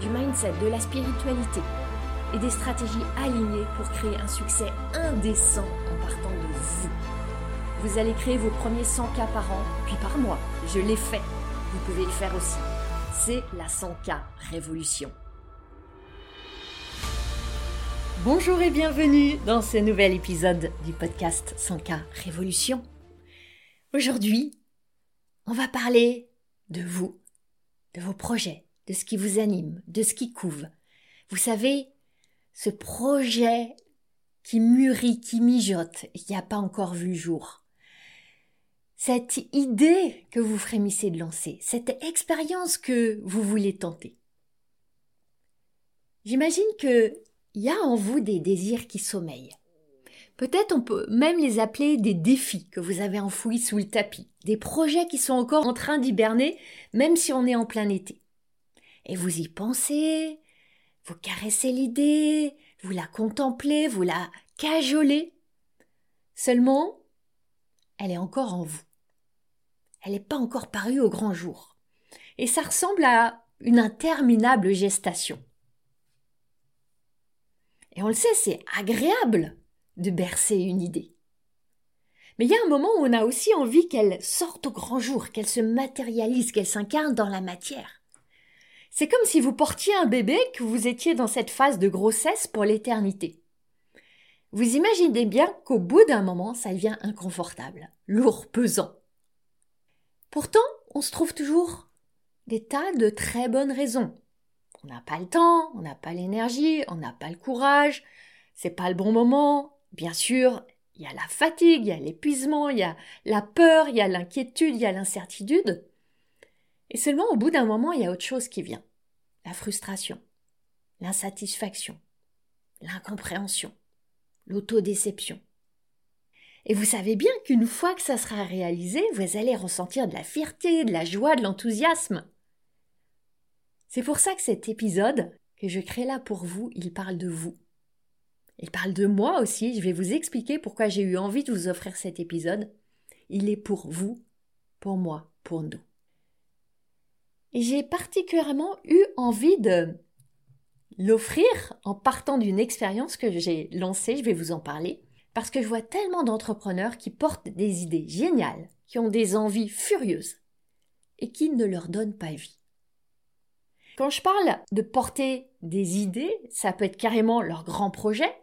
du mindset, de la spiritualité et des stratégies alignées pour créer un succès indécent en partant de vous. Vous allez créer vos premiers 100 k par an, puis par mois. Je l'ai fait. Vous pouvez le faire aussi. C'est la 100K Révolution. Bonjour et bienvenue dans ce nouvel épisode du podcast 100K Révolution. Aujourd'hui, on va parler de vous, de vos projets, de ce qui vous anime, de ce qui couve. Vous savez, ce projet qui mûrit, qui mijote et qui n'a pas encore vu le jour. Cette idée que vous frémissez de lancer, cette expérience que vous voulez tenter. J'imagine que il y a en vous des désirs qui sommeillent. Peut-être on peut même les appeler des défis que vous avez enfouis sous le tapis, des projets qui sont encore en train d'hiberner, même si on est en plein été. Et vous y pensez, vous caressez l'idée, vous la contemplez, vous la cajolez. Seulement, elle est encore en vous. Elle n'est pas encore parue au grand jour. Et ça ressemble à une interminable gestation. Et on le sait, c'est agréable de bercer une idée. Mais il y a un moment où on a aussi envie qu'elle sorte au grand jour, qu'elle se matérialise, qu'elle s'incarne dans la matière. C'est comme si vous portiez un bébé, que vous étiez dans cette phase de grossesse pour l'éternité. Vous imaginez bien qu'au bout d'un moment, ça devient inconfortable, lourd, pesant. Pourtant, on se trouve toujours des tas de très bonnes raisons. On n'a pas le temps, on n'a pas l'énergie, on n'a pas le courage, c'est pas le bon moment, Bien sûr, il y a la fatigue, il y a l'épuisement, il y a la peur, il y a l'inquiétude, il y a l'incertitude. Et seulement au bout d'un moment, il y a autre chose qui vient. La frustration, l'insatisfaction, l'incompréhension, l'autodéception. Et vous savez bien qu'une fois que ça sera réalisé, vous allez ressentir de la fierté, de la joie, de l'enthousiasme. C'est pour ça que cet épisode que je crée là pour vous, il parle de vous. Il parle de moi aussi. Je vais vous expliquer pourquoi j'ai eu envie de vous offrir cet épisode. Il est pour vous, pour moi, pour nous. J'ai particulièrement eu envie de l'offrir en partant d'une expérience que j'ai lancée, je vais vous en parler, parce que je vois tellement d'entrepreneurs qui portent des idées géniales, qui ont des envies furieuses, et qui ne leur donnent pas vie. Quand je parle de porter des idées, ça peut être carrément leur grand projet,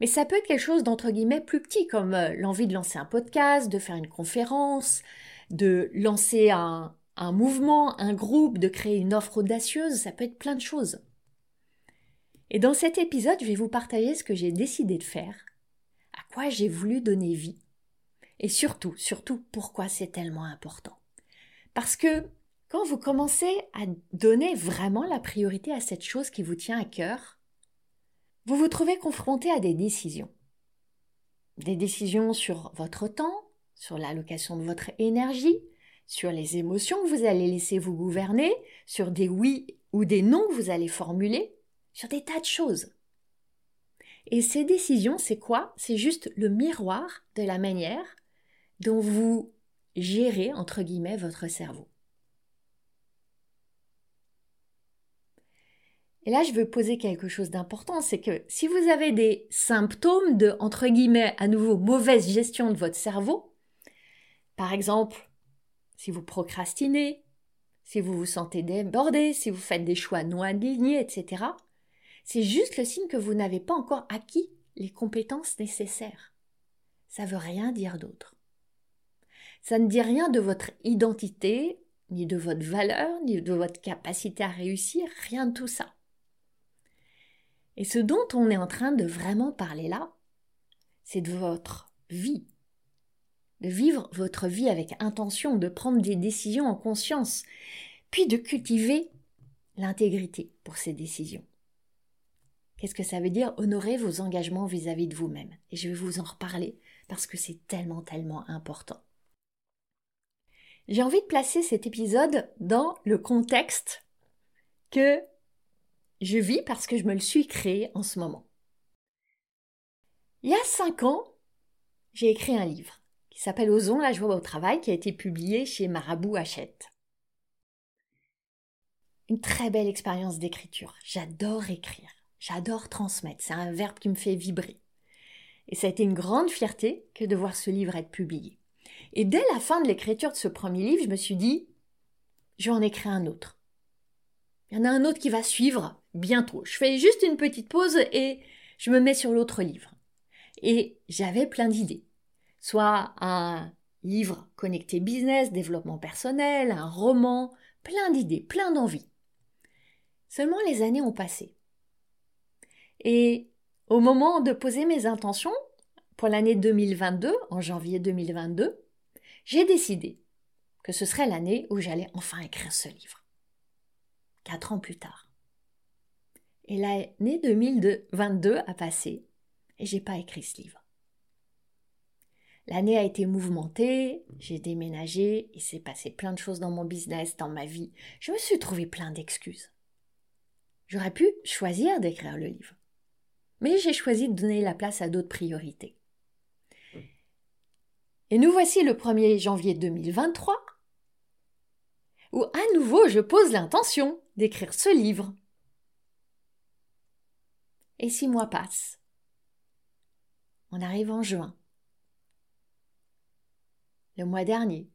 mais ça peut être quelque chose d'entre guillemets plus petit, comme euh, l'envie de lancer un podcast, de faire une conférence, de lancer un, un mouvement, un groupe, de créer une offre audacieuse, ça peut être plein de choses. Et dans cet épisode, je vais vous partager ce que j'ai décidé de faire, à quoi j'ai voulu donner vie, et surtout, surtout pourquoi c'est tellement important. Parce que quand vous commencez à donner vraiment la priorité à cette chose qui vous tient à cœur, vous vous trouvez confronté à des décisions. Des décisions sur votre temps, sur l'allocation de votre énergie, sur les émotions que vous allez laisser vous gouverner, sur des oui ou des non que vous allez formuler, sur des tas de choses. Et ces décisions, c'est quoi? C'est juste le miroir de la manière dont vous gérez, entre guillemets, votre cerveau. Et là, je veux poser quelque chose d'important, c'est que si vous avez des symptômes de, entre guillemets, à nouveau, mauvaise gestion de votre cerveau, par exemple, si vous procrastinez, si vous vous sentez débordé, si vous faites des choix non alignés, etc., c'est juste le signe que vous n'avez pas encore acquis les compétences nécessaires. Ça veut rien dire d'autre. Ça ne dit rien de votre identité, ni de votre valeur, ni de votre capacité à réussir, rien de tout ça. Et ce dont on est en train de vraiment parler là, c'est de votre vie. De vivre votre vie avec intention, de prendre des décisions en conscience, puis de cultiver l'intégrité pour ces décisions. Qu'est-ce que ça veut dire? Honorer vos engagements vis-à-vis de vous-même Et je vais vous en reparler parce que c'est tellement, tellement important. J'ai envie de placer cet épisode dans le contexte que je vis parce que je me le suis créé en ce moment. Il y a cinq ans, j'ai écrit un livre qui s'appelle Osons la joie au travail, qui a été publié chez Marabout Hachette. Une très belle expérience d'écriture. J'adore écrire. J'adore transmettre. C'est un verbe qui me fait vibrer. Et ça a été une grande fierté que de voir ce livre être publié. Et dès la fin de l'écriture de ce premier livre, je me suis dit, je vais en écrire un autre. Il y en a un autre qui va suivre bientôt. Je fais juste une petite pause et je me mets sur l'autre livre. Et j'avais plein d'idées. Soit un livre connecté business, développement personnel, un roman, plein d'idées, plein d'envies. Seulement les années ont passé. Et au moment de poser mes intentions pour l'année 2022, en janvier 2022, j'ai décidé que ce serait l'année où j'allais enfin écrire ce livre. Quatre ans plus tard. Et l'année 2022 a passé et j'ai pas écrit ce livre. L'année a été mouvementée, j'ai déménagé, il s'est passé plein de choses dans mon business, dans ma vie. Je me suis trouvé plein d'excuses. J'aurais pu choisir d'écrire le livre. Mais j'ai choisi de donner la place à d'autres priorités. Et nous voici le 1er janvier 2023, où à nouveau je pose l'intention d'écrire ce livre. Et six mois passent. On arrive en juin. Le mois dernier,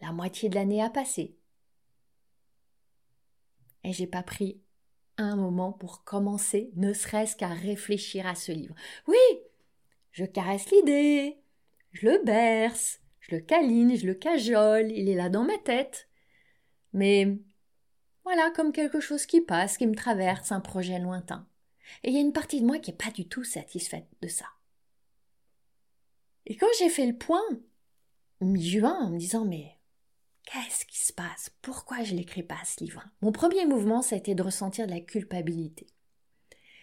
la moitié de l'année a passé. Et j'ai pas pris un moment pour commencer, ne serait-ce qu'à réfléchir à ce livre. Oui, je caresse l'idée, je le berce, je le câline, je le cajole, il est là dans ma tête. Mais voilà, comme quelque chose qui passe, qui me traverse, un projet lointain. Et il y a une partie de moi qui n'est pas du tout satisfaite de ça. Et quand j'ai fait le point, mi-juin, en me disant mais qu'est-ce qui se passe? Pourquoi je n'écris pas ce livre? Mon premier mouvement, ça a été de ressentir de la culpabilité.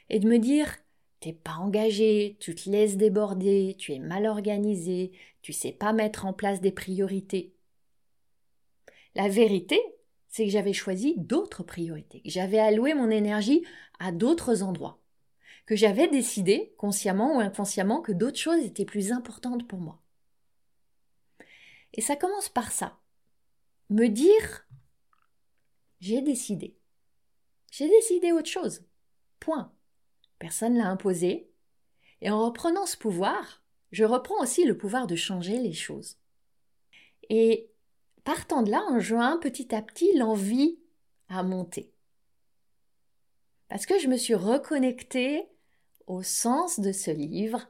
Et de me dire t'es pas engagé, tu te laisses déborder, tu es mal organisé, tu sais pas mettre en place des priorités. La vérité, c'est que j'avais choisi d'autres priorités, que j'avais alloué mon énergie à d'autres endroits que j'avais décidé, consciemment ou inconsciemment, que d'autres choses étaient plus importantes pour moi. Et ça commence par ça. Me dire, j'ai décidé. J'ai décidé autre chose. Point. Personne l'a imposé. Et en reprenant ce pouvoir, je reprends aussi le pouvoir de changer les choses. Et partant de là, en juin, petit à petit, l'envie a monté. Parce que je me suis reconnectée au sens de ce livre,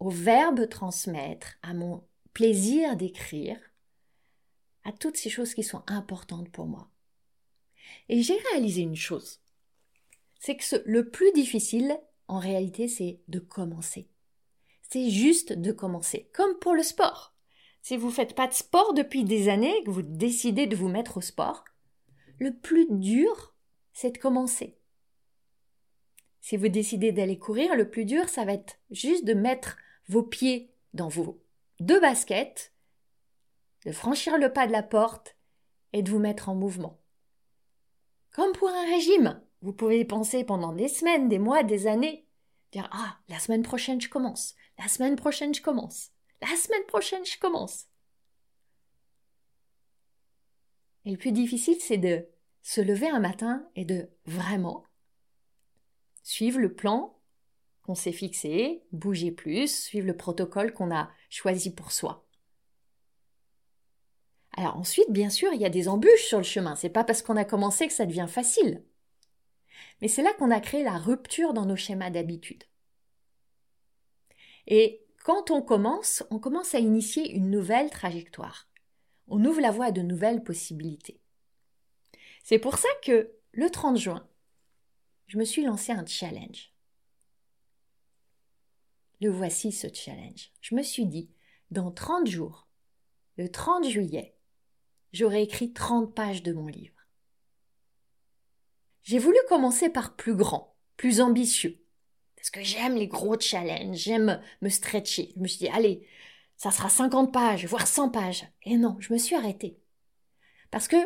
au verbe transmettre, à mon plaisir d'écrire, à toutes ces choses qui sont importantes pour moi. Et j'ai réalisé une chose, c'est que le plus difficile, en réalité, c'est de commencer. C'est juste de commencer, comme pour le sport. Si vous ne faites pas de sport depuis des années, que vous décidez de vous mettre au sport, le plus dur, c'est de commencer. Si vous décidez d'aller courir, le plus dur, ça va être juste de mettre vos pieds dans vos deux baskets, de franchir le pas de la porte et de vous mettre en mouvement. Comme pour un régime, vous pouvez penser pendant des semaines, des mois, des années, dire Ah, la semaine prochaine je commence, la semaine prochaine je commence, la semaine prochaine je commence. Et le plus difficile, c'est de se lever un matin et de vraiment suivre le plan qu'on s'est fixé, bouger plus, suivre le protocole qu'on a choisi pour soi. Alors ensuite, bien sûr, il y a des embûches sur le chemin. C'est pas parce qu'on a commencé que ça devient facile. Mais c'est là qu'on a créé la rupture dans nos schémas d'habitude. Et quand on commence, on commence à initier une nouvelle trajectoire. On ouvre la voie à de nouvelles possibilités. C'est pour ça que le 30 juin, je me suis lancé un challenge. Voici ce challenge. Je me suis dit, dans 30 jours, le 30 juillet, j'aurai écrit 30 pages de mon livre. J'ai voulu commencer par plus grand, plus ambitieux. Parce que j'aime les gros challenges, j'aime me stretcher. Je me suis dit, allez, ça sera 50 pages, voire 100 pages. Et non, je me suis arrêtée. Parce que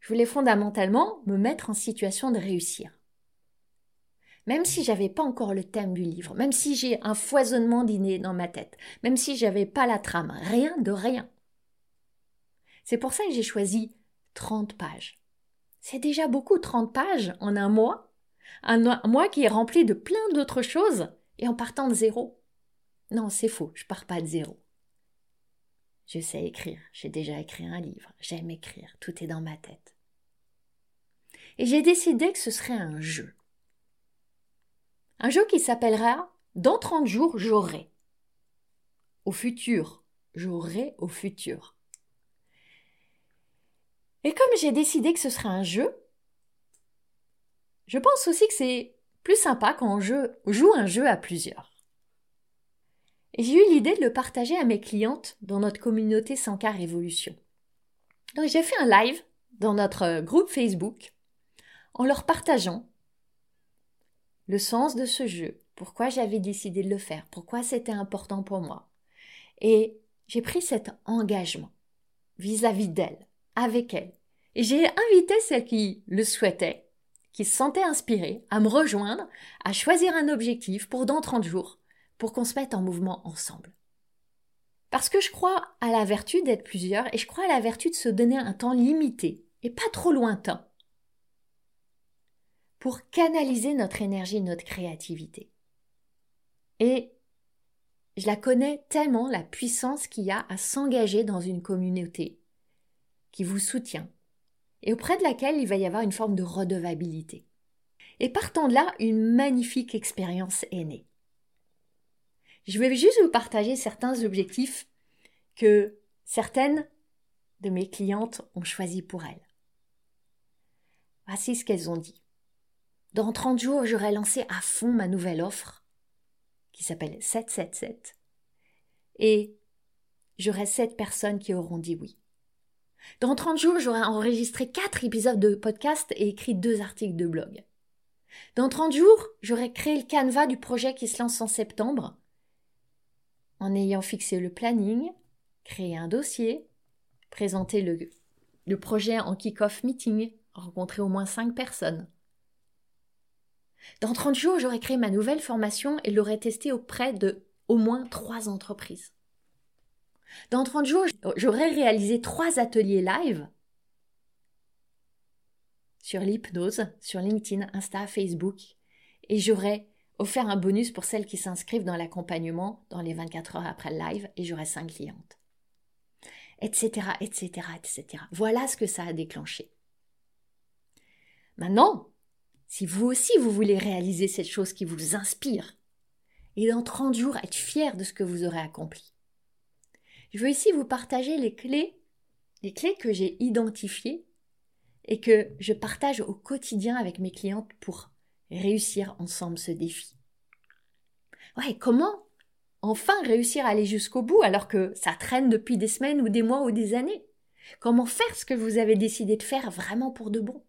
je voulais fondamentalement me mettre en situation de réussir. Même si j'avais pas encore le thème du livre, même si j'ai un foisonnement d'idées dans ma tête, même si j'avais pas la trame, rien de rien. C'est pour ça que j'ai choisi 30 pages. C'est déjà beaucoup 30 pages en un mois. Un mois qui est rempli de plein d'autres choses et en partant de zéro. Non, c'est faux, je pars pas de zéro. Je sais écrire, j'ai déjà écrit un livre, j'aime écrire, tout est dans ma tête. Et j'ai décidé que ce serait un jeu. Un jeu qui s'appellera Dans 30 jours, j'aurai. Au futur, j'aurai au futur. Et comme j'ai décidé que ce serait un jeu, je pense aussi que c'est plus sympa quand on joue un jeu à plusieurs. Et j'ai eu l'idée de le partager à mes clientes dans notre communauté Sankar Révolution. Donc j'ai fait un live dans notre groupe Facebook en leur partageant le sens de ce jeu, pourquoi j'avais décidé de le faire, pourquoi c'était important pour moi. Et j'ai pris cet engagement vis-à-vis d'elle, avec elle. Et j'ai invité celles qui le souhaitaient, qui se sentaient inspirées, à me rejoindre, à choisir un objectif pour dans 30 jours, pour qu'on se mette en mouvement ensemble. Parce que je crois à la vertu d'être plusieurs et je crois à la vertu de se donner un temps limité et pas trop lointain pour canaliser notre énergie, notre créativité. Et je la connais tellement, la puissance qu'il y a à s'engager dans une communauté qui vous soutient et auprès de laquelle il va y avoir une forme de redevabilité. Et partant de là, une magnifique expérience est née. Je vais juste vous partager certains objectifs que certaines de mes clientes ont choisis pour elles. Voici ce qu'elles ont dit. Dans 30 jours, j'aurai lancé à fond ma nouvelle offre, qui s'appelle 777, et j'aurai 7 personnes qui auront dit oui. Dans 30 jours, j'aurai enregistré 4 épisodes de podcast et écrit 2 articles de blog. Dans 30 jours, j'aurai créé le canevas du projet qui se lance en septembre en ayant fixé le planning, créé un dossier, présenté le, le projet en kick-off meeting, rencontré au moins 5 personnes. Dans 30 jours, j'aurai créé ma nouvelle formation et l'aurai testée auprès de au moins 3 entreprises. Dans 30 jours, j'aurai réalisé 3 ateliers live sur l'hypnose, sur LinkedIn, Insta, Facebook, et j'aurai offert un bonus pour celles qui s'inscrivent dans l'accompagnement dans les 24 heures après le live et j'aurai 5 clientes. Etc., etc., etc. Voilà ce que ça a déclenché. Maintenant, si vous aussi vous voulez réaliser cette chose qui vous inspire, et dans 30 jours être fier de ce que vous aurez accompli. Je veux ici vous partager les clés, les clés que j'ai identifiées et que je partage au quotidien avec mes clientes pour réussir ensemble ce défi. Ouais, comment enfin réussir à aller jusqu'au bout alors que ça traîne depuis des semaines ou des mois ou des années? Comment faire ce que vous avez décidé de faire vraiment pour de bon?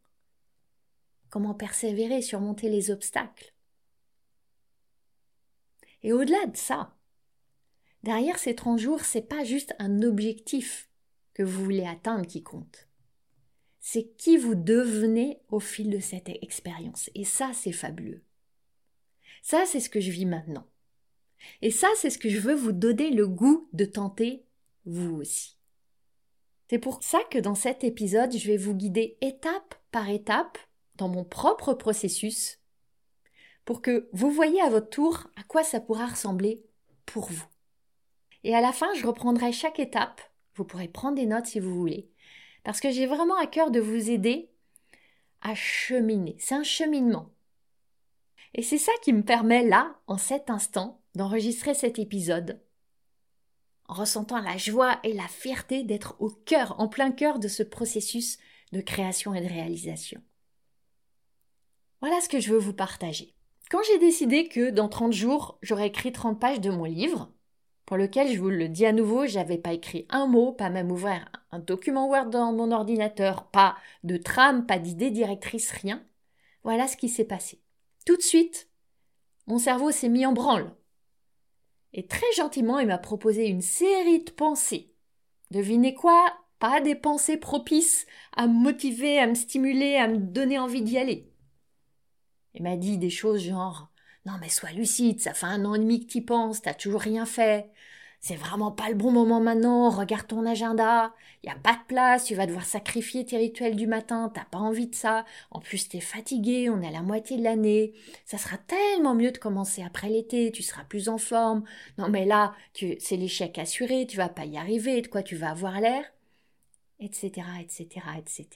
Comment persévérer, surmonter les obstacles Et au-delà de ça, derrière ces 30 jours, c'est pas juste un objectif que vous voulez atteindre qui compte c'est qui vous devenez au fil de cette expérience. Et ça, c'est fabuleux. Ça, c'est ce que je vis maintenant. Et ça, c'est ce que je veux vous donner le goût de tenter vous aussi. C'est pour ça que dans cet épisode, je vais vous guider étape par étape dans mon propre processus pour que vous voyez à votre tour à quoi ça pourra ressembler pour vous. Et à la fin, je reprendrai chaque étape. Vous pourrez prendre des notes si vous voulez parce que j'ai vraiment à cœur de vous aider à cheminer. C'est un cheminement. Et c'est ça qui me permet là, en cet instant, d'enregistrer cet épisode, en ressentant la joie et la fierté d'être au cœur, en plein cœur de ce processus de création et de réalisation. Voilà ce que je veux vous partager. Quand j'ai décidé que dans 30 jours, j'aurais écrit 30 pages de mon livre, pour lequel, je vous le dis à nouveau, j'avais pas écrit un mot, pas même ouvert un document Word dans mon ordinateur, pas de trame, pas d'idée directrice, rien. Voilà ce qui s'est passé. Tout de suite, mon cerveau s'est mis en branle. Et très gentiment, il m'a proposé une série de pensées. Devinez quoi? Pas des pensées propices à me motiver, à me stimuler, à me donner envie d'y aller. Il m'a dit des choses genre Non, mais sois lucide, ça fait un an et demi que t'y penses, t'as toujours rien fait. C'est vraiment pas le bon moment maintenant, regarde ton agenda, y a pas de place, tu vas devoir sacrifier tes rituels du matin, t'as pas envie de ça, en plus t'es fatigué, on est à la moitié de l'année, ça sera tellement mieux de commencer après l'été, tu seras plus en forme, non mais là, c'est l'échec assuré, tu vas pas y arriver, de quoi tu vas avoir l'air, etc., etc., etc.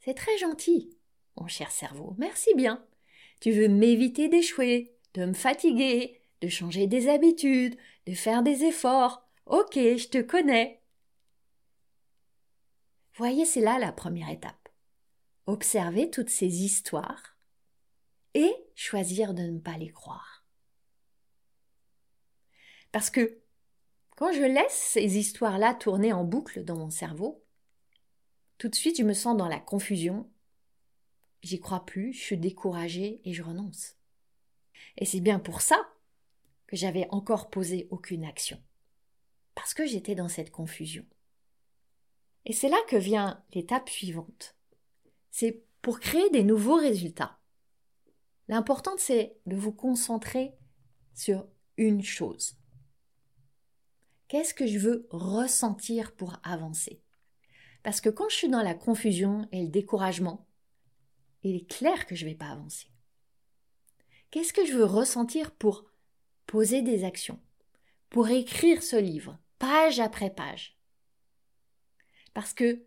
C'est très gentil, mon cher cerveau, merci bien. Tu veux m'éviter d'échouer, de me fatiguer, de changer des habitudes, de faire des efforts. Ok, je te connais. Voyez, c'est là la première étape. Observer toutes ces histoires et choisir de ne pas les croire. Parce que quand je laisse ces histoires-là tourner en boucle dans mon cerveau, tout de suite je me sens dans la confusion, j'y crois plus, je suis découragée et je renonce. Et c'est bien pour ça que j'avais encore posé aucune action. Parce que j'étais dans cette confusion. Et c'est là que vient l'étape suivante. C'est pour créer des nouveaux résultats. L'important, c'est de vous concentrer sur une chose. Qu'est-ce que je veux ressentir pour avancer? Parce que quand je suis dans la confusion et le découragement, il est clair que je ne vais pas avancer. Qu'est-ce que je veux ressentir pour poser des actions, pour écrire ce livre, page après page? Parce que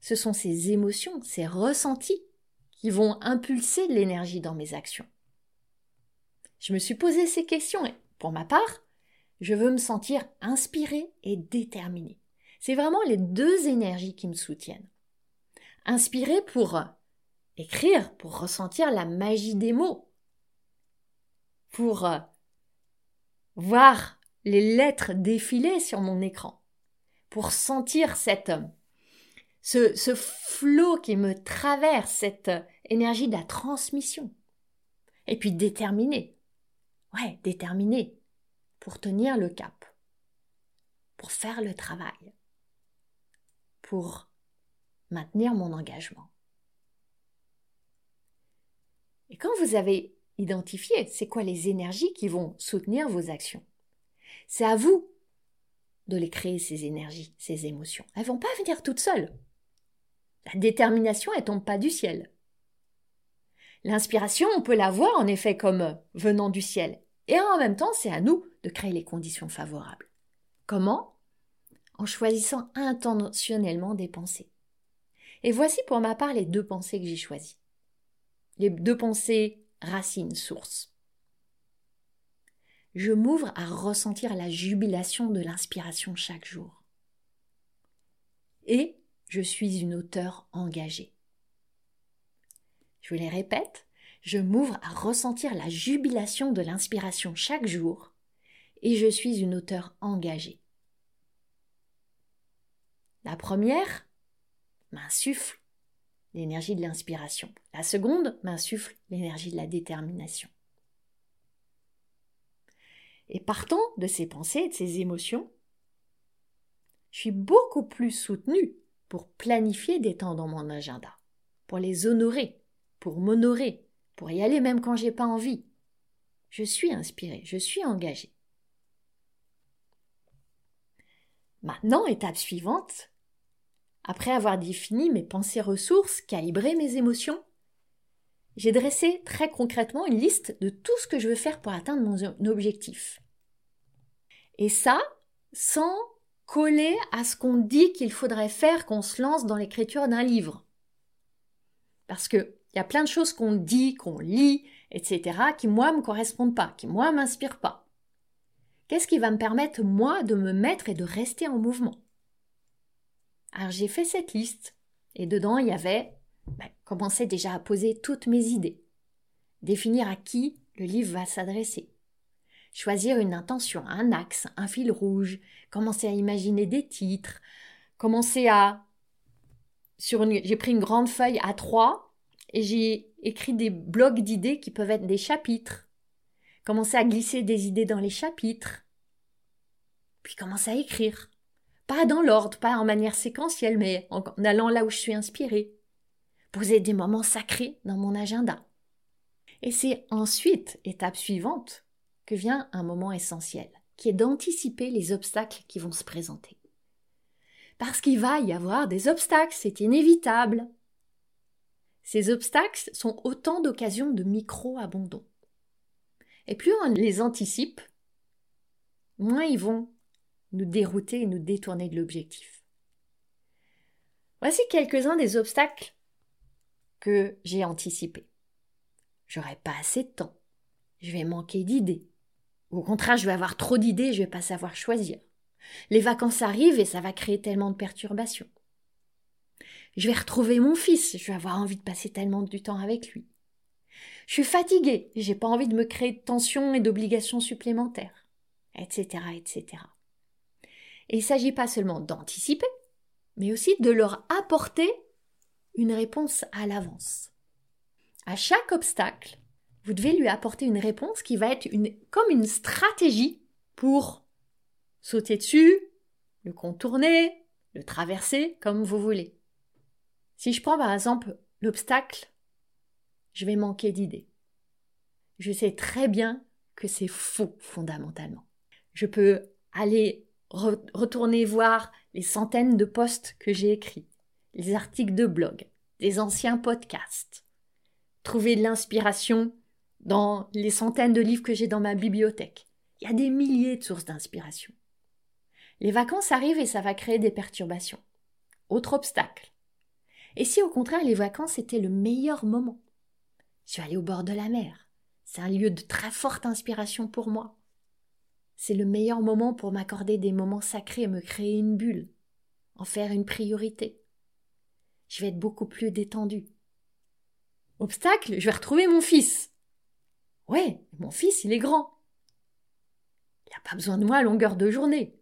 ce sont ces émotions, ces ressentis qui vont impulser l'énergie dans mes actions. Je me suis posé ces questions et, pour ma part, je veux me sentir inspirée et déterminée. C'est vraiment les deux énergies qui me soutiennent. Inspirée pour écrire, pour ressentir la magie des mots, pour voir les lettres défiler sur mon écran, pour sentir cette, ce, ce flot qui me traverse, cette énergie de la transmission. Et puis déterminé. Ouais, déterminé pour tenir le cap, pour faire le travail, pour maintenir mon engagement. Et quand vous avez identifier c'est quoi les énergies qui vont soutenir vos actions? C'est à vous de les créer, ces énergies, ces émotions. Elles vont pas venir toutes seules. La détermination, elle tombe pas du ciel. L'inspiration, on peut la voir en effet comme venant du ciel. Et en même temps, c'est à nous de créer les conditions favorables. Comment? En choisissant intentionnellement des pensées. Et voici pour ma part les deux pensées que j'ai choisies. Les deux pensées racine, source. Je m'ouvre à ressentir la jubilation de l'inspiration chaque jour. Et je suis une auteure engagée. Je les répète, je m'ouvre à ressentir la jubilation de l'inspiration chaque jour, et je suis une auteure engagée. La première m'insuffle l'énergie de l'inspiration. La seconde m'insuffle l'énergie de la détermination. Et partant de ces pensées, de ces émotions, je suis beaucoup plus soutenue pour planifier des temps dans mon agenda, pour les honorer, pour m'honorer, pour y aller même quand j'ai pas envie. Je suis inspirée, je suis engagée. Maintenant, étape suivante, après avoir défini mes pensées ressources, calibré mes émotions, j'ai dressé très concrètement une liste de tout ce que je veux faire pour atteindre mon objectif. Et ça, sans coller à ce qu'on dit qu'il faudrait faire qu'on se lance dans l'écriture d'un livre. Parce qu'il y a plein de choses qu'on dit, qu'on lit, etc., qui moi me correspondent pas, qui moi m'inspirent pas. Qu'est-ce qui va me permettre moi de me mettre et de rester en mouvement? Alors j'ai fait cette liste et dedans il y avait ben, commencer déjà à poser toutes mes idées, définir à qui le livre va s'adresser, choisir une intention, un axe, un fil rouge, commencer à imaginer des titres, commencer à sur j'ai pris une grande feuille à 3 et j'ai écrit des blocs d'idées qui peuvent être des chapitres. Commencer à glisser des idées dans les chapitres. Puis commencer à écrire. Pas dans l'ordre, pas en manière séquentielle, mais en allant là où je suis inspirée. Poser des moments sacrés dans mon agenda. Et c'est ensuite, étape suivante, que vient un moment essentiel, qui est d'anticiper les obstacles qui vont se présenter. Parce qu'il va y avoir des obstacles, c'est inévitable. Ces obstacles sont autant d'occasions de micro-abandon. Et plus on les anticipe, moins ils vont nous dérouter et nous détourner de l'objectif. Voici quelques-uns des obstacles que j'ai anticipés. J'aurai pas assez de temps. Je vais manquer d'idées. Au contraire, je vais avoir trop d'idées je vais pas savoir choisir. Les vacances arrivent et ça va créer tellement de perturbations. Je vais retrouver mon fils, je vais avoir envie de passer tellement du temps avec lui. Je suis fatiguée, j'ai pas envie de me créer de tensions et d'obligations supplémentaires, etc., etc. Il ne s'agit pas seulement d'anticiper, mais aussi de leur apporter une réponse à l'avance. À chaque obstacle, vous devez lui apporter une réponse qui va être une, comme une stratégie pour sauter dessus, le contourner, le traverser comme vous voulez. Si je prends par exemple l'obstacle, je vais manquer d'idées. Je sais très bien que c'est faux fondamentalement. Je peux aller retourner voir les centaines de posts que j'ai écrits, les articles de blog, des anciens podcasts, trouver de l'inspiration dans les centaines de livres que j'ai dans ma bibliothèque. Il y a des milliers de sources d'inspiration. Les vacances arrivent et ça va créer des perturbations. Autre obstacle. Et si au contraire les vacances étaient le meilleur moment? Je suis allée au bord de la mer. C'est un lieu de très forte inspiration pour moi. C'est le meilleur moment pour m'accorder des moments sacrés et me créer une bulle, en faire une priorité. Je vais être beaucoup plus détendue. Obstacle, je vais retrouver mon fils. Ouais, mon fils, il est grand. Il n'a pas besoin de moi à longueur de journée.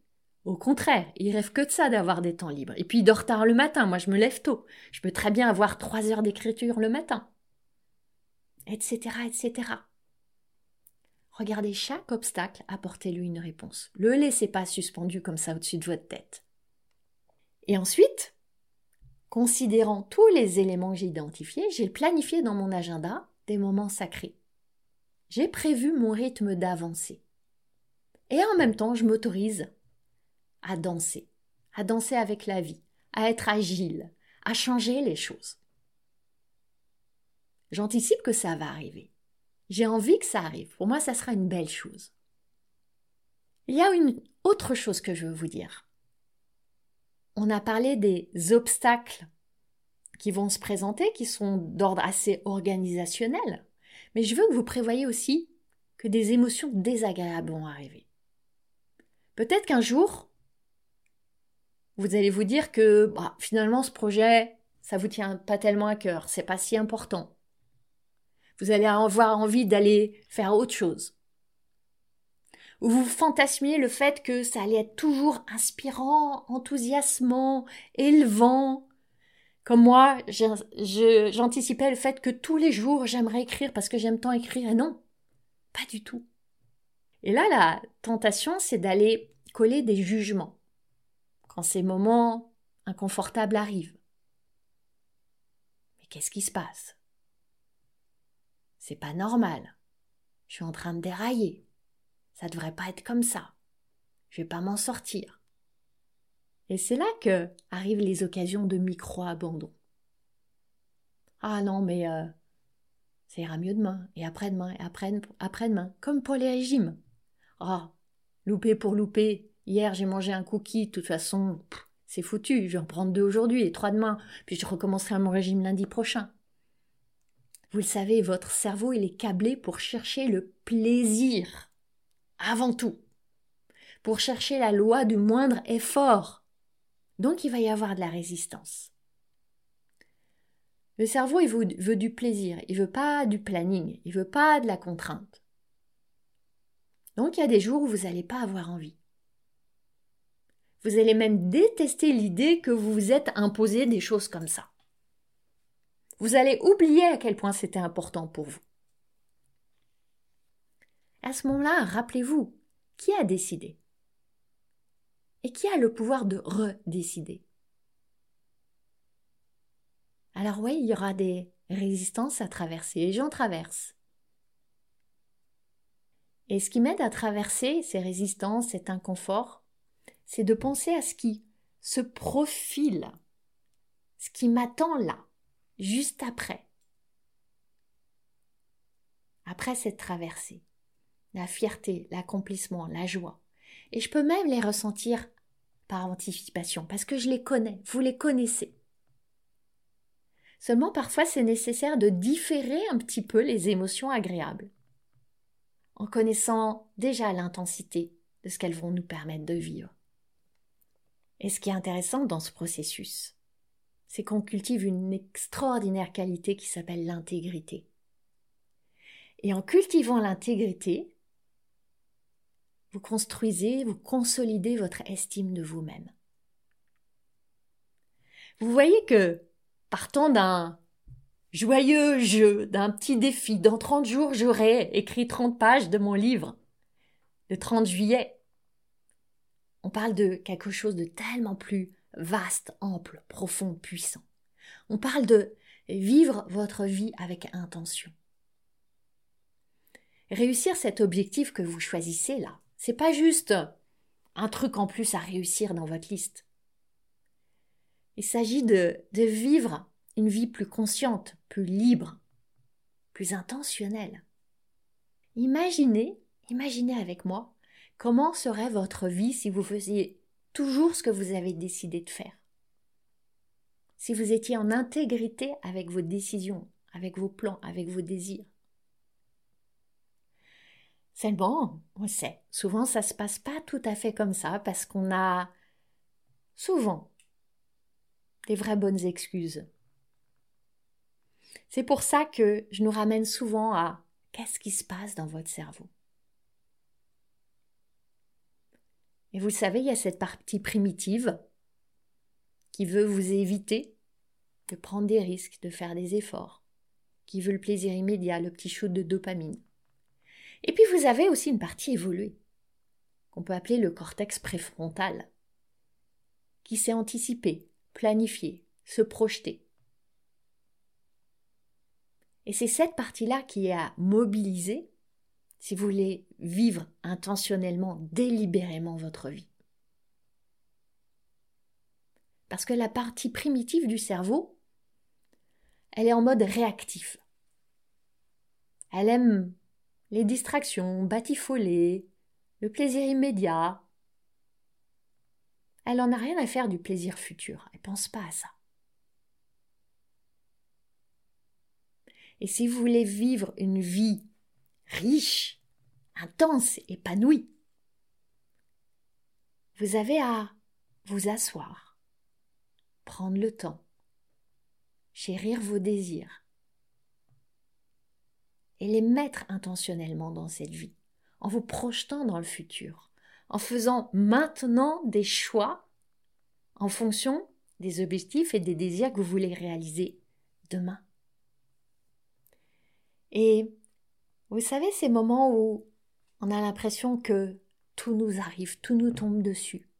Au contraire, il rêve que de ça d'avoir des temps libres. Et puis il dort tard le matin, moi je me lève tôt. Je peux très bien avoir trois heures d'écriture le matin. Etc. etc. Regardez chaque obstacle, apportez-lui une réponse. Le laissez pas suspendu comme ça au-dessus de votre tête. Et ensuite, considérant tous les éléments que j'ai identifiés, j'ai planifié dans mon agenda des moments sacrés. J'ai prévu mon rythme d'avancée. Et en même temps, je m'autorise à danser, à danser avec la vie, à être agile, à changer les choses. J'anticipe que ça va arriver. J'ai envie que ça arrive. Pour moi, ça sera une belle chose. Il y a une autre chose que je veux vous dire. On a parlé des obstacles qui vont se présenter, qui sont d'ordre assez organisationnel, mais je veux que vous prévoyez aussi que des émotions désagréables vont arriver. Peut-être qu'un jour, vous allez vous dire que bah, finalement ce projet, ça vous tient pas tellement à cœur, c'est pas si important. Vous allez avoir envie d'aller faire autre chose. Ou vous fantasmiez le fait que ça allait être toujours inspirant, enthousiasmant, élevant. Comme moi, j'anticipais le fait que tous les jours j'aimerais écrire parce que j'aime tant écrire. Et non, pas du tout. Et là, la tentation, c'est d'aller coller des jugements quand ces moments inconfortables arrivent. Mais qu'est-ce qui se passe? C'est pas normal. Je suis en train de dérailler. Ça devrait pas être comme ça. Je vais pas m'en sortir. Et c'est là que arrivent les occasions de micro-abandon. Ah non, mais euh, ça ira mieux demain, et après-demain, et après-demain, comme pour les régimes. Ah, louper pour louper, Hier, j'ai mangé un cookie, de toute façon, c'est foutu, je vais en prendre deux aujourd'hui et trois demain, puis je recommencerai mon régime lundi prochain. Vous le savez, votre cerveau, il est câblé pour chercher le plaisir. Avant tout. Pour chercher la loi du moindre effort. Donc il va y avoir de la résistance. Le cerveau, il veut, du plaisir, il veut pas du planning, il veut pas de la contrainte. Donc il y a des jours où vous n'allez pas avoir envie. Vous allez même détester l'idée que vous vous êtes imposé des choses comme ça. Vous allez oublier à quel point c'était important pour vous. À ce moment-là, rappelez-vous, qui a décidé? Et qui a le pouvoir de redécider? Alors oui, il y aura des résistances à traverser, et j'en traverse. Et ce qui m'aide à traverser ces résistances, cet inconfort, c'est de penser à ce qui se profile, ce qui m'attend là, juste après. Après cette traversée, la fierté, l'accomplissement, la joie. Et je peux même les ressentir par anticipation, parce que je les connais, vous les connaissez. Seulement parfois c'est nécessaire de différer un petit peu les émotions agréables, en connaissant déjà l'intensité de ce qu'elles vont nous permettre de vivre. Et ce qui est intéressant dans ce processus, c'est qu'on cultive une extraordinaire qualité qui s'appelle l'intégrité. Et en cultivant l'intégrité, vous construisez, vous consolidez votre estime de vous-même. Vous voyez que, partant d'un joyeux jeu, d'un petit défi, dans 30 jours j'aurai écrit 30 pages de mon livre, le 30 juillet, on parle de quelque chose de tellement plus vaste, ample, profond, puissant. On parle de vivre votre vie avec intention. Réussir cet objectif que vous choisissez là, c'est pas juste un truc en plus à réussir dans votre liste. Il s'agit de, de vivre une vie plus consciente, plus libre, plus intentionnelle. Imaginez, imaginez avec moi, comment serait votre vie si vous faisiez toujours ce que vous avez décidé de faire. Si vous étiez en intégrité avec vos décisions, avec vos plans, avec vos désirs. Seulement, on sait, souvent ça se passe pas tout à fait comme ça parce qu'on a souvent des vraies bonnes excuses. C'est pour ça que je nous ramène souvent à qu'est-ce qui se passe dans votre cerveau? Et vous savez, il y a cette partie primitive qui veut vous éviter de prendre des risques, de faire des efforts, qui veut le plaisir immédiat, le petit shoot de dopamine. Et puis vous avez aussi une partie évoluée, qu'on peut appeler le cortex préfrontal, qui sait anticiper, planifier, se projeter. Et c'est cette partie-là qui est à mobiliser si vous voulez vivre intentionnellement, délibérément votre vie. Parce que la partie primitive du cerveau, elle est en mode réactif. Elle aime les distractions, batifoler, le plaisir immédiat. Elle n'en a rien à faire du plaisir futur. Elle pense pas à ça. Et si vous voulez vivre une vie riche, intense, épanouie. Vous avez à vous asseoir, prendre le temps, chérir vos désirs et les mettre intentionnellement dans cette vie, en vous projetant dans le futur, en faisant maintenant des choix en fonction des objectifs et des désirs que vous voulez réaliser demain. Et vous savez, ces moments où on a l'impression que tout nous arrive, tout nous tombe dessus.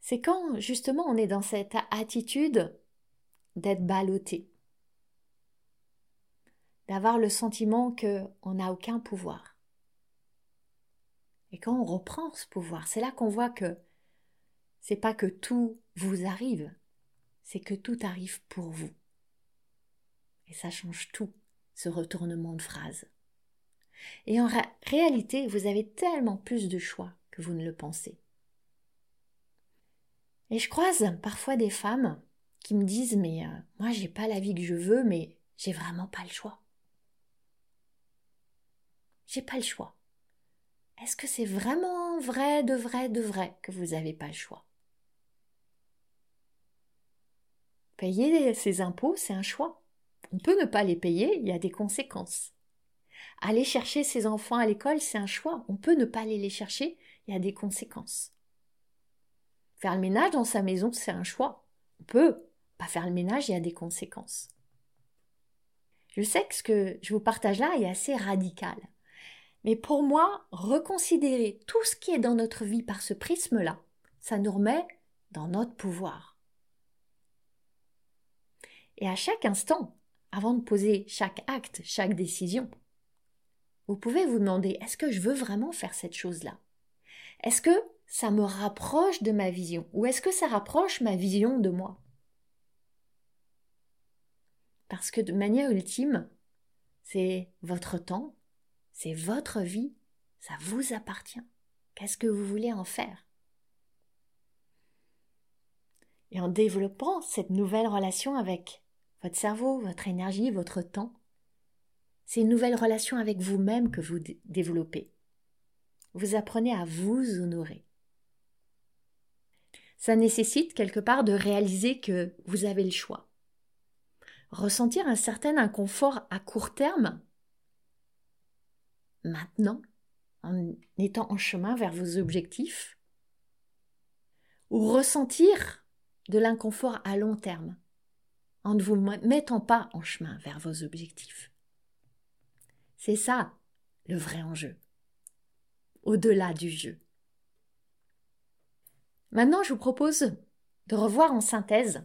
C'est quand justement on est dans cette attitude d'être ballotté, d'avoir le sentiment qu'on n'a aucun pouvoir. Et quand on reprend ce pouvoir, c'est là qu'on voit que c'est pas que tout vous arrive, c'est que tout arrive pour vous. Et ça change tout ce retournement de phrase. Et en réalité, vous avez tellement plus de choix que vous ne le pensez. Et je croise parfois des femmes qui me disent Mais euh, moi, j'ai pas la vie que je veux, mais j'ai vraiment pas le choix. J'ai pas le choix. Est-ce que c'est vraiment vrai, de vrai, de vrai que vous n'avez pas le choix? Payer ses impôts, c'est un choix. On peut ne pas les payer, il y a des conséquences. Aller chercher ses enfants à l'école, c'est un choix. On peut ne pas aller les chercher, il y a des conséquences. Faire le ménage dans sa maison, c'est un choix. On peut pas faire le ménage, il y a des conséquences. Je sais que ce que je vous partage là est assez radical. Mais pour moi, reconsidérer tout ce qui est dans notre vie par ce prisme-là, ça nous remet dans notre pouvoir. Et à chaque instant, avant de poser chaque acte, chaque décision, vous pouvez vous demander est-ce que je veux vraiment faire cette chose-là? Est-ce que ça me rapproche de ma vision? Ou est-ce que ça rapproche ma vision de moi? Parce que de manière ultime, c'est votre temps, c'est votre vie, ça vous appartient. Qu'est-ce que vous voulez en faire? Et en développant cette nouvelle relation avec votre cerveau, votre énergie, votre temps, c'est une nouvelle relation avec vous-même que vous développez. Vous apprenez à vous honorer. Ça nécessite quelque part de réaliser que vous avez le choix. Ressentir un certain inconfort à court terme, maintenant, en étant en chemin vers vos objectifs, ou ressentir de l'inconfort à long terme, en ne vous mettant pas en chemin vers vos objectifs. C'est ça le vrai enjeu, au-delà du jeu. Maintenant, je vous propose de revoir en synthèse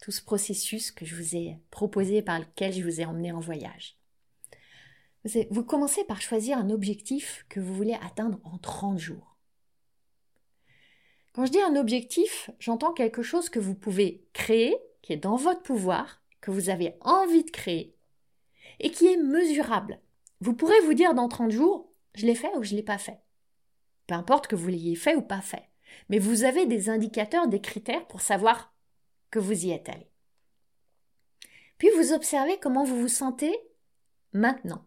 tout ce processus que je vous ai proposé par lequel je vous ai emmené en voyage. Vous commencez par choisir un objectif que vous voulez atteindre en 30 jours. Quand je dis un objectif, j'entends quelque chose que vous pouvez créer est dans votre pouvoir, que vous avez envie de créer, et qui est mesurable. Vous pourrez vous dire dans 30 jours, je l'ai fait ou je ne l'ai pas fait. Peu importe que vous l'ayez fait ou pas fait. Mais vous avez des indicateurs, des critères pour savoir que vous y êtes allé. Puis vous observez comment vous vous sentez maintenant.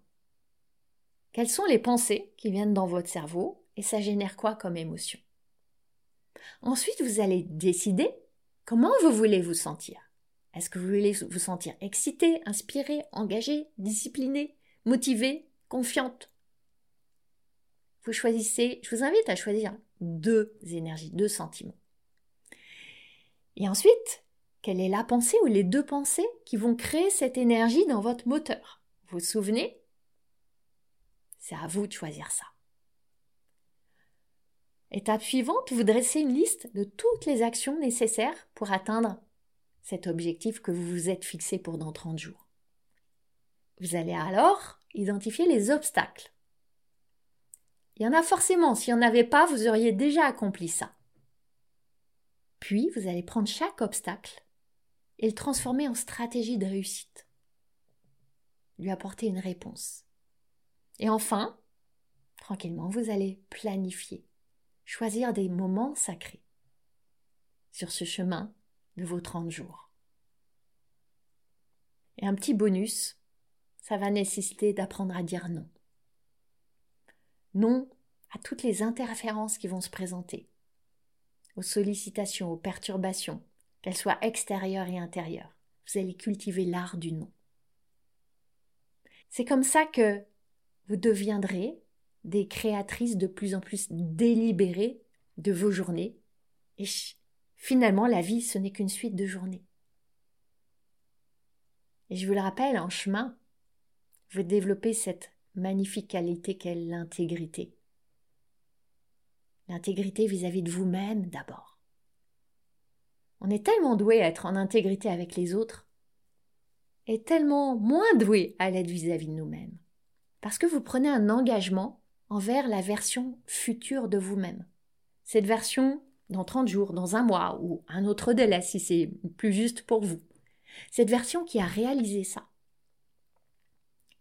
Quelles sont les pensées qui viennent dans votre cerveau et ça génère quoi comme émotion? Ensuite, vous allez décider Comment vous voulez vous sentir Est-ce que vous voulez vous sentir excité, inspiré, engagé, discipliné, motivé, confiante? Vous choisissez, je vous invite à choisir deux énergies, deux sentiments. Et ensuite, quelle est la pensée ou les deux pensées qui vont créer cette énergie dans votre moteur? Vous vous souvenez? C'est à vous de choisir ça. Étape suivante, vous dressez une liste de toutes les actions nécessaires pour atteindre cet objectif que vous vous êtes fixé pour dans 30 jours. Vous allez alors identifier les obstacles. Il y en a forcément, s'il n'y en avait pas, vous auriez déjà accompli ça. Puis, vous allez prendre chaque obstacle et le transformer en stratégie de réussite. Lui apporter une réponse. Et enfin, tranquillement, vous allez planifier choisir des moments sacrés sur ce chemin de vos 30 jours. Et un petit bonus, ça va nécessiter d'apprendre à dire non. Non à toutes les interférences qui vont se présenter, aux sollicitations, aux perturbations, qu'elles soient extérieures et intérieures. Vous allez cultiver l'art du non. C'est comme ça que vous deviendrez des créatrices de plus en plus délibérées de vos journées. Finalement, la vie, ce n'est qu'une suite de journées. Et je vous le rappelle, en chemin, vous développez cette magnifique qualité qu'est l'intégrité. L'intégrité vis-à-vis de vous-même d'abord. On est tellement doué à être en intégrité avec les autres et tellement moins doué à l'être vis-à-vis de nous-mêmes. Parce que vous prenez un engagement envers la version future de vous-même. Cette version dans 30 jours, dans un mois ou un autre délai si c'est plus juste pour vous. Cette version qui a réalisé ça.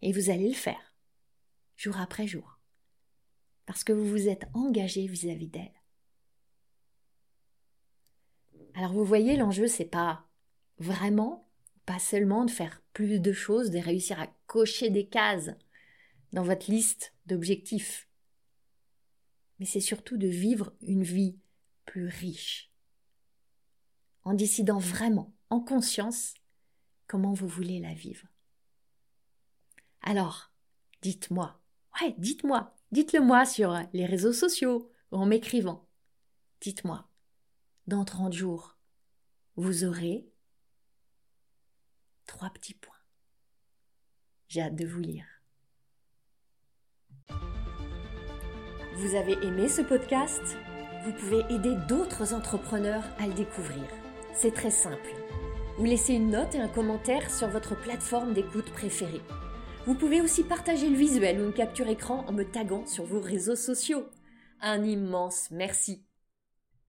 Et vous allez le faire, jour après jour, parce que vous vous êtes engagé vis-à-vis d'elle. Alors vous voyez, l'enjeu, c'est pas vraiment, pas seulement de faire plus de choses, de réussir à cocher des cases dans votre liste d'objectifs. Mais c'est surtout de vivre une vie plus riche. En décidant vraiment, en conscience, comment vous voulez la vivre. Alors, dites-moi, ouais, dites-moi, dites-le moi sur les réseaux sociaux ou en m'écrivant. Dites-moi, dans 30 jours, vous aurez trois petits points. J'ai hâte de vous lire. Vous avez aimé ce podcast? Vous pouvez aider d'autres entrepreneurs à le découvrir. C'est très simple. Vous laissez une note et un commentaire sur votre plateforme d'écoute préférée. Vous pouvez aussi partager le visuel ou une capture écran en me taguant sur vos réseaux sociaux. Un immense merci.